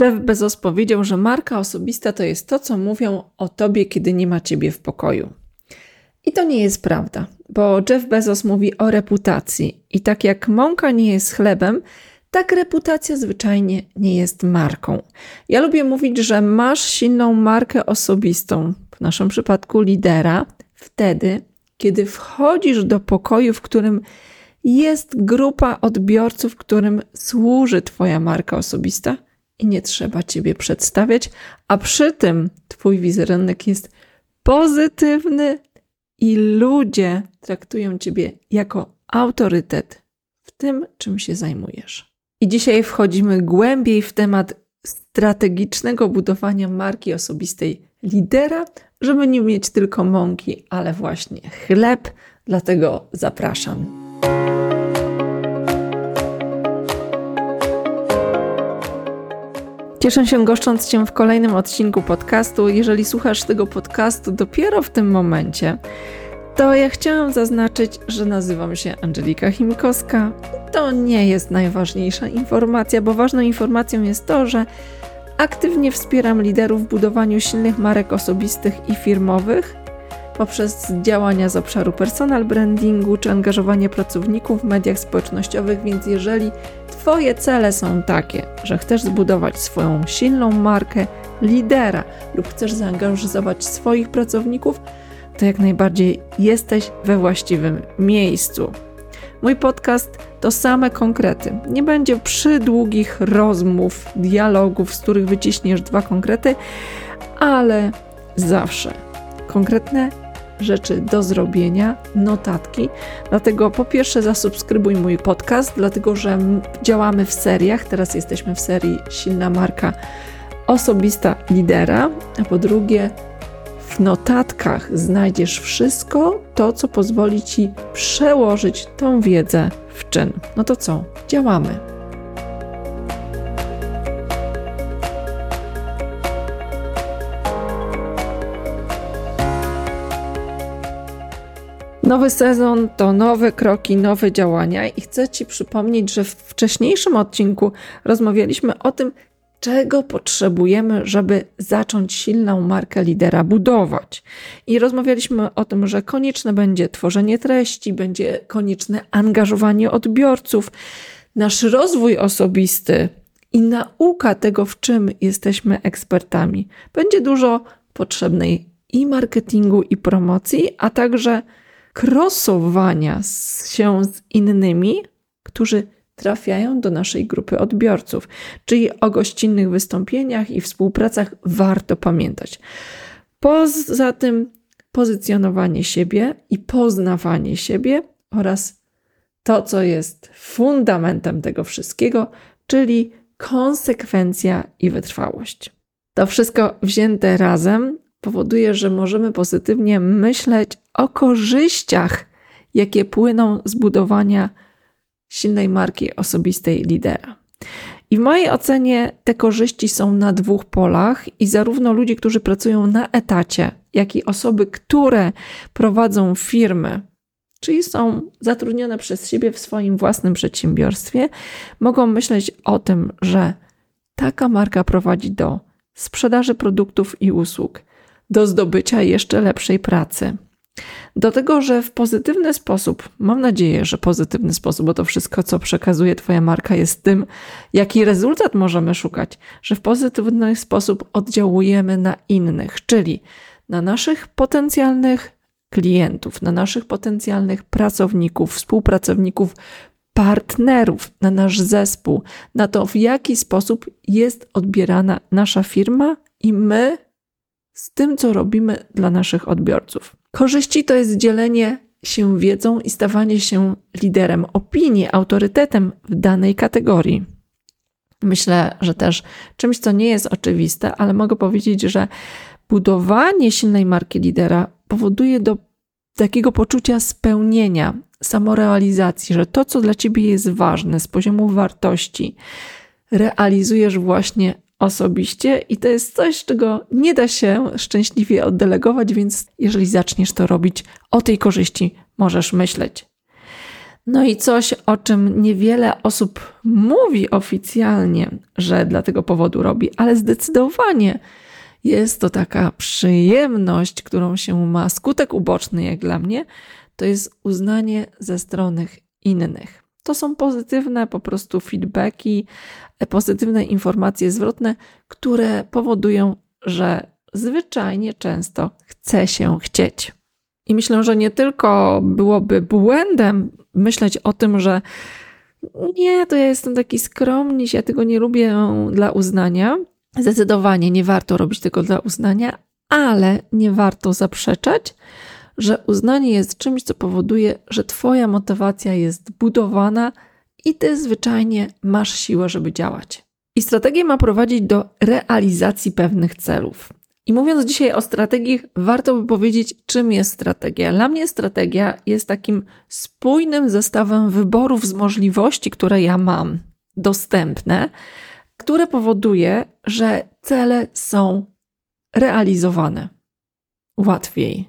Jeff Bezos powiedział, że marka osobista to jest to, co mówią o tobie, kiedy nie ma ciebie w pokoju. I to nie jest prawda, bo Jeff Bezos mówi o reputacji. I tak jak mąka nie jest chlebem, tak reputacja zwyczajnie nie jest marką. Ja lubię mówić, że masz silną markę osobistą, w naszym przypadku lidera, wtedy, kiedy wchodzisz do pokoju, w którym jest grupa odbiorców, którym służy Twoja marka osobista i nie trzeba Ciebie przedstawiać, a przy tym Twój wizerunek jest pozytywny i ludzie traktują Ciebie jako autorytet w tym, czym się zajmujesz. I dzisiaj wchodzimy głębiej w temat strategicznego budowania marki osobistej lidera, żeby nie mieć tylko mąki, ale właśnie chleb. Dlatego zapraszam. Cieszę się goszcząc Cię w kolejnym odcinku podcastu. Jeżeli słuchasz tego podcastu dopiero w tym momencie, to ja chciałam zaznaczyć, że nazywam się Angelika Chimikowska. To nie jest najważniejsza informacja, bo ważną informacją jest to, że aktywnie wspieram liderów w budowaniu silnych marek osobistych i firmowych poprzez działania z obszaru personal brandingu czy angażowanie pracowników w mediach społecznościowych, więc jeżeli Twoje cele są takie, że chcesz zbudować swoją silną markę lidera lub chcesz zaangażować swoich pracowników, to jak najbardziej jesteś we właściwym miejscu. Mój podcast to same konkrety. Nie będzie przydługich rozmów, dialogów, z których wyciśniesz dwa konkrety, ale zawsze konkretne rzeczy do zrobienia, notatki. Dlatego po pierwsze zasubskrybuj mój podcast, dlatego że działamy w seriach. Teraz jesteśmy w serii Silna Marka Osobista Lidera. A po drugie, w notatkach znajdziesz wszystko to, co pozwoli Ci przełożyć tą wiedzę w czyn. No to co? Działamy. Nowy sezon to nowe kroki, nowe działania i chcę Ci przypomnieć, że w wcześniejszym odcinku rozmawialiśmy o tym, czego potrzebujemy, żeby zacząć silną markę lidera budować. I rozmawialiśmy o tym, że konieczne będzie tworzenie treści, będzie konieczne angażowanie odbiorców, nasz rozwój osobisty i nauka tego, w czym jesteśmy ekspertami. Będzie dużo potrzebnej i marketingu, i promocji, a także krosowania się z innymi, którzy trafiają do naszej grupy odbiorców. Czyli o gościnnych wystąpieniach i współpracach warto pamiętać. Poza tym pozycjonowanie siebie i poznawanie siebie oraz to, co jest fundamentem tego wszystkiego, czyli konsekwencja i wytrwałość. To wszystko wzięte razem powoduje, że możemy pozytywnie myśleć o korzyściach, jakie płyną z budowania silnej marki osobistej lidera. I w mojej ocenie te korzyści są na dwóch polach, i zarówno ludzie, którzy pracują na etacie, jak i osoby, które prowadzą firmy, czyli są zatrudnione przez siebie w swoim własnym przedsiębiorstwie, mogą myśleć o tym, że taka marka prowadzi do sprzedaży produktów i usług, do zdobycia jeszcze lepszej pracy. Do tego, że w pozytywny sposób, mam nadzieję, że pozytywny sposób, bo to wszystko, co przekazuje Twoja marka, jest tym, jaki rezultat możemy szukać, że w pozytywny sposób oddziałujemy na innych, czyli na naszych potencjalnych klientów, na naszych potencjalnych pracowników, współpracowników, partnerów, na nasz zespół, na to, w jaki sposób jest odbierana nasza firma i my z tym, co robimy dla naszych odbiorców. Korzyści to jest dzielenie się wiedzą i stawanie się liderem opinii, autorytetem w danej kategorii. Myślę, że też czymś, co nie jest oczywiste, ale mogę powiedzieć, że budowanie silnej marki lidera powoduje do takiego poczucia spełnienia, samorealizacji, że to, co dla ciebie jest ważne z poziomu wartości, realizujesz właśnie osobiście i to jest coś, czego nie da się szczęśliwie oddelegować, więc jeżeli zaczniesz to robić, o tej korzyści możesz myśleć. No i coś, o czym niewiele osób mówi oficjalnie, że dla tego powodu robi, ale zdecydowanie jest to taka przyjemność, którą się ma, skutek uboczny jak dla mnie, to jest uznanie ze strony innych. To są pozytywne po prostu feedbacki, pozytywne informacje zwrotne, które powodują, że zwyczajnie często chce się chcieć. I myślę, że nie tylko byłoby błędem myśleć o tym, że nie, to ja jestem taki skromny, ja tego nie lubię dla uznania. Zdecydowanie nie warto robić tego dla uznania, ale nie warto zaprzeczać, że uznanie jest czymś, co powoduje, że Twoja motywacja jest budowana i Ty zwyczajnie masz siłę, żeby działać. I strategia ma prowadzić do realizacji pewnych celów. I mówiąc dzisiaj o strategii, warto by powiedzieć, czym jest strategia. Dla mnie strategia jest takim spójnym zestawem wyborów z możliwości, które ja mam dostępne, które powoduje, że cele są realizowane łatwiej.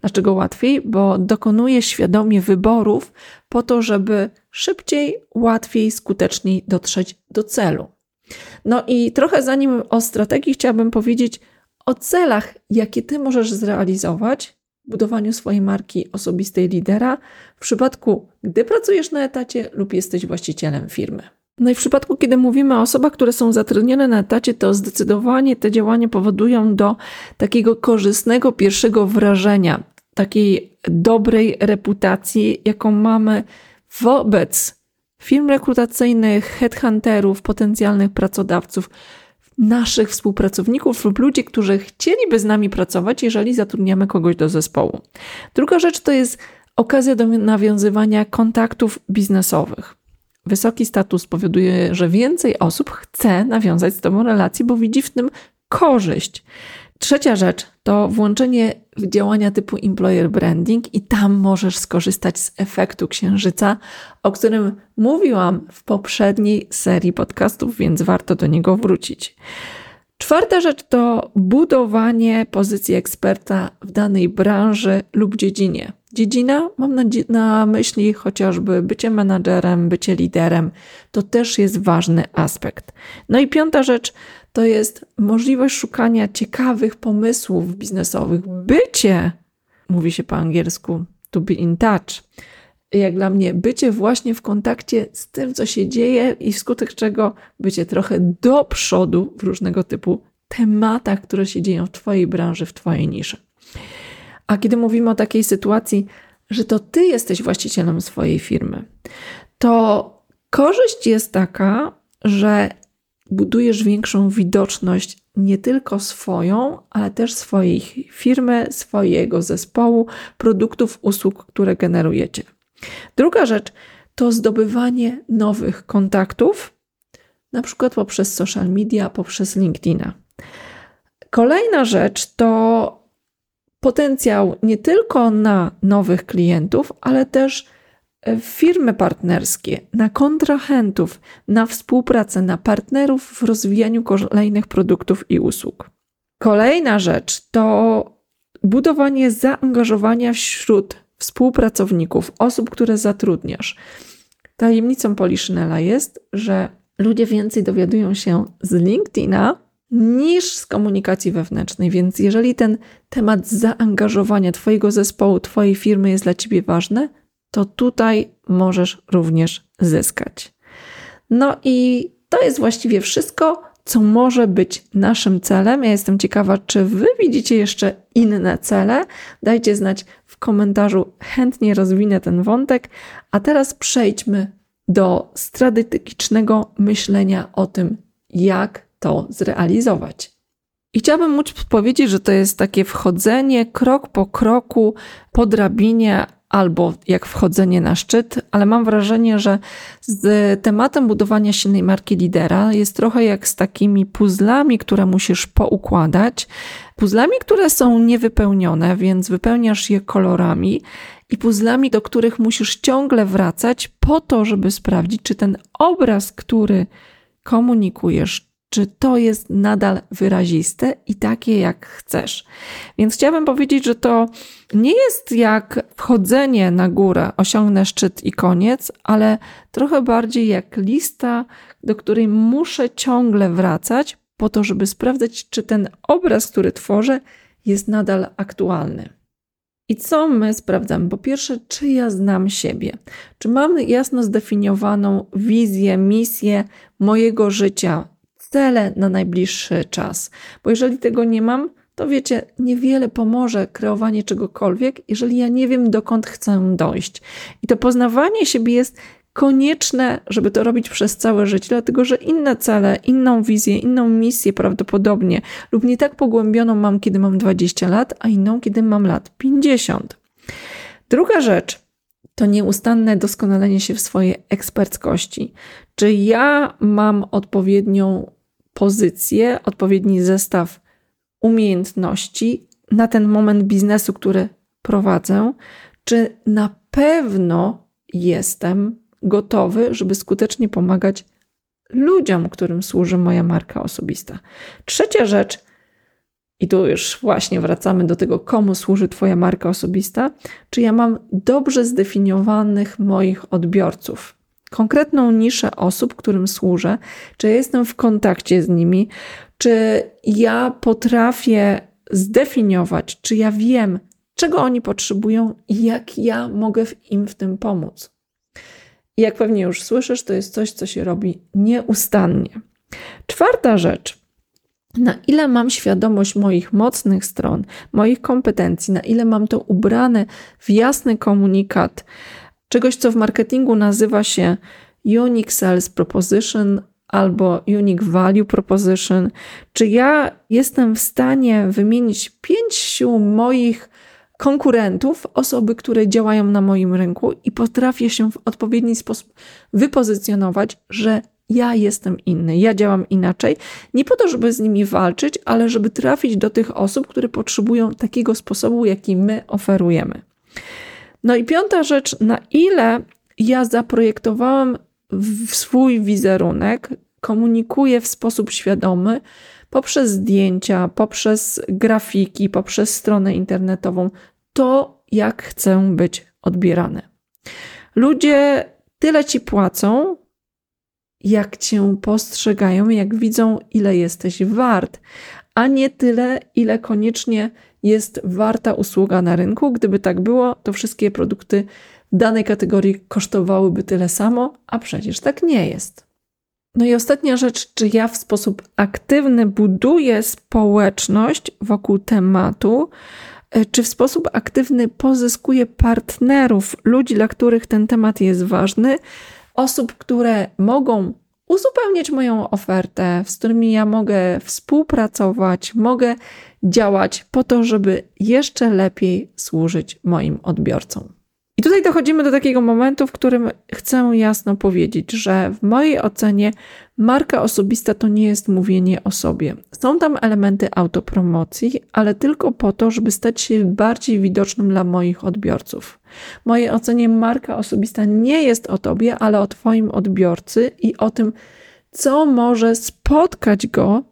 Dlaczego łatwiej? Bo dokonuję świadomie wyborów po to, żeby szybciej, łatwiej, skuteczniej dotrzeć do celu. No i trochę zanim o strategii chciałabym powiedzieć o celach, jakie ty możesz zrealizować w budowaniu swojej marki osobistej lidera w przypadku, gdy pracujesz na etacie lub jesteś właścicielem firmy. No i w przypadku, kiedy mówimy o osobach, które są zatrudnione na etacie, to zdecydowanie te działania powodują do takiego korzystnego pierwszego wrażenia, takiej dobrej reputacji, jaką mamy wobec firm rekrutacyjnych, headhunterów, potencjalnych pracodawców, naszych współpracowników lub ludzi, którzy chcieliby z nami pracować, jeżeli zatrudniamy kogoś do zespołu. Druga rzecz to jest okazja do nawiązywania kontaktów biznesowych. Wysoki status powoduje, że więcej osób chce nawiązać z Tobą relacje, bo widzi w tym korzyść. Trzecia rzecz to włączenie w działania typu employer branding i tam możesz skorzystać z efektu księżyca, o którym mówiłam w poprzedniej serii podcastów, więc warto do niego wrócić. Czwarta rzecz to budowanie pozycji eksperta w danej branży lub dziedzinie. Dziedzina, mam na, na, myśli chociażby bycie menadżerem, bycie liderem, to też jest ważny aspekt. No i piąta rzecz to jest możliwość szukania ciekawych pomysłów biznesowych. Bycie, mówi się po angielsku, to be in touch. Jak dla mnie, bycie właśnie w kontakcie z tym, co się dzieje, i wskutek czego bycie trochę do przodu w różnego typu tematach, które się dzieją w Twojej branży, w Twojej niszy. A kiedy mówimy o takiej sytuacji, że to Ty jesteś właścicielem swojej firmy, to korzyść jest taka, że budujesz większą widoczność nie tylko swoją, ale też swojej firmy, swojego zespołu, produktów, usług, które generujecie. Druga rzecz to zdobywanie nowych kontaktów, na przykład poprzez social media, poprzez LinkedIna. Kolejna rzecz to potencjał nie tylko na nowych klientów, ale też firmy partnerskie, na kontrahentów, na współpracę, na partnerów w rozwijaniu kolejnych produktów i usług. Kolejna rzecz to budowanie zaangażowania wśród współpracowników, osób, które zatrudniasz. Tajemnicą Poliszynela jest, że ludzie więcej dowiadują się z LinkedIna niż z komunikacji wewnętrznej, więc jeżeli ten temat zaangażowania Twojego zespołu, Twojej firmy jest dla Ciebie ważny, to tutaj możesz również zyskać. No i to jest właściwie wszystko, co może być naszym celem. Ja jestem ciekawa, czy Wy widzicie jeszcze inne cele. Dajcie znać w komentarzu, chętnie rozwinę ten wątek. A teraz przejdźmy do strategicznego myślenia o tym, jak to zrealizować. I chciałabym móc powiedzieć, że to jest takie wchodzenie krok po kroku po drabinie albo jak wchodzenie na szczyt, ale mam wrażenie, że z tematem budowania silnej marki lidera jest trochę jak z takimi puzzlami, które musisz poukładać. Puzzlami, które są niewypełnione, więc wypełniasz je kolorami i puzzlami, do których musisz ciągle wracać po to, żeby sprawdzić, czy ten obraz, który komunikujesz, czy to jest nadal wyraziste i takie, jak chcesz. Więc chciałabym powiedzieć, że to nie jest jak wchodzenie na górę, osiągnę szczyt i koniec, ale trochę bardziej jak lista, do której muszę ciągle wracać, po to, żeby sprawdzać, czy ten obraz, który tworzę, jest nadal aktualny. I co my sprawdzamy? Po pierwsze, czy ja znam siebie? Czy mam jasno zdefiniowaną wizję, misję mojego życia, cele na najbliższy czas? Bo jeżeli tego nie mam, to wiecie, niewiele pomoże kreowanie czegokolwiek, jeżeli ja nie wiem, dokąd chcę dojść. I to poznawanie siebie jest konieczne, żeby to robić przez całe życie, dlatego że inne cele, inną wizję, inną misję prawdopodobnie lub nie tak pogłębioną mam, kiedy mam 20 lat, a inną, kiedy mam lat 50. Druga rzecz to nieustanne doskonalenie się w swojej eksperckości. Czy ja mam odpowiednią pozycję, odpowiedni zestaw umiejętności na ten moment biznesu, który prowadzę? Czy na pewno jestem gotowy, żeby skutecznie pomagać ludziom, którym służy moja marka osobista. Trzecia rzecz, i tu już właśnie wracamy do tego, komu służy Twoja marka osobista, czy ja mam dobrze zdefiniowanych moich odbiorców, konkretną niszę osób, którym służę, czy ja jestem w kontakcie z nimi, czy ja potrafię zdefiniować, czy ja wiem, czego oni potrzebują i jak ja mogę im w tym pomóc. I jak pewnie już słyszysz, to jest coś, co się robi nieustannie. Czwarta rzecz. Na ile mam świadomość moich mocnych stron, moich kompetencji, na ile mam to ubrane w jasny komunikat, czegoś, co w marketingu nazywa się Unique Sales Proposition albo Unique Value Proposition, czy ja jestem w stanie wymienić pięciu moich konkurentów, osoby, które działają na moim rynku i potrafię się w odpowiedni sposób wypozycjonować, że ja jestem inny, ja działam inaczej, nie po to, żeby z nimi walczyć, ale żeby trafić do tych osób, które potrzebują takiego sposobu, jaki my oferujemy. No i piąta rzecz, na ile ja zaprojektowałam w swój wizerunek, komunikuję w sposób świadomy, poprzez zdjęcia, poprzez grafiki, poprzez stronę internetową, to jak chcę być odbierany. Ludzie tyle ci płacą, jak cię postrzegają, jak widzą, ile jesteś wart, a nie tyle, ile koniecznie jest warta usługa na rynku. Gdyby tak było, to wszystkie produkty danej kategorii kosztowałyby tyle samo, a przecież tak nie jest. No i ostatnia rzecz, czy ja w sposób aktywny buduję społeczność wokół tematu, e, czy w sposób aktywny pozyskuję partnerów, ludzi, dla których ten temat jest ważny, osób, które mogą uzupełniać moją ofertę, z którymi ja mogę współpracować, mogę działać po to, żeby jeszcze lepiej służyć moim odbiorcom. I tutaj dochodzimy do takiego momentu, w którym chcę jasno powiedzieć, że w mojej ocenie marka osobista to nie jest mówienie o sobie. Są tam elementy autopromocji, ale tylko po to, żeby stać się bardziej widocznym dla moich odbiorców. W mojej ocenie marka osobista nie jest o tobie, ale o twoim odbiorcy i o tym, co może spotkać go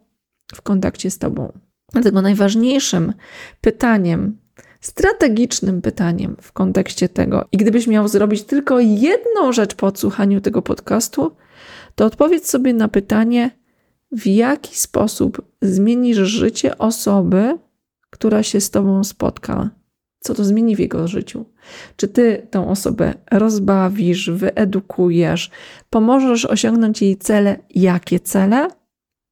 w kontakcie z tobą. Dlatego najważniejszym pytaniem, strategicznym pytaniem w kontekście tego. I gdybyś miał zrobić tylko jedną rzecz po odsłuchaniu tego podcastu, to odpowiedz sobie na pytanie, w jaki sposób zmienisz życie osoby, która się z tobą spotka. Co to zmieni w jego życiu? Czy ty tą osobę rozbawisz, wyedukujesz, pomożesz osiągnąć jej cele? Jakie cele?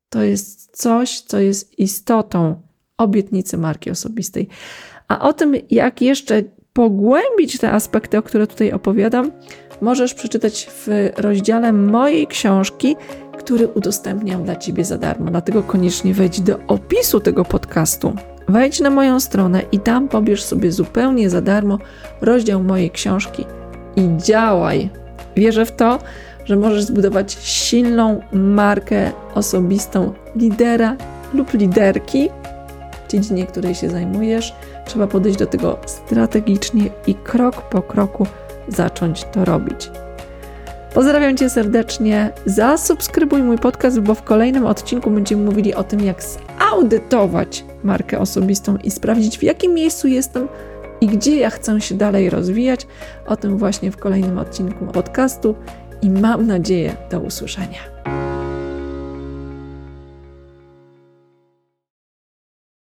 To jest coś, co jest istotą obietnicy marki osobistej. A o tym, jak jeszcze pogłębić te aspekty, o które tutaj opowiadam, możesz przeczytać w rozdziale mojej książki, który udostępniam dla Ciebie za darmo. Dlatego koniecznie wejdź do opisu tego podcastu. Wejdź na moją stronę i tam pobierz sobie zupełnie za darmo rozdział mojej książki i działaj. Wierzę w to, że możesz zbudować silną markę osobistą lidera lub liderki w dziedzinie, której się zajmujesz Trzeba podejść do tego strategicznie i krok po kroku zacząć to robić. Pozdrawiam Cię serdecznie. Zasubskrybuj mój podcast, bo w kolejnym odcinku będziemy mówili o tym, jak zaudytować markę osobistą i sprawdzić, w jakim miejscu jestem i gdzie ja chcę się dalej rozwijać. O tym właśnie w kolejnym odcinku podcastu i mam nadzieję do usłyszenia.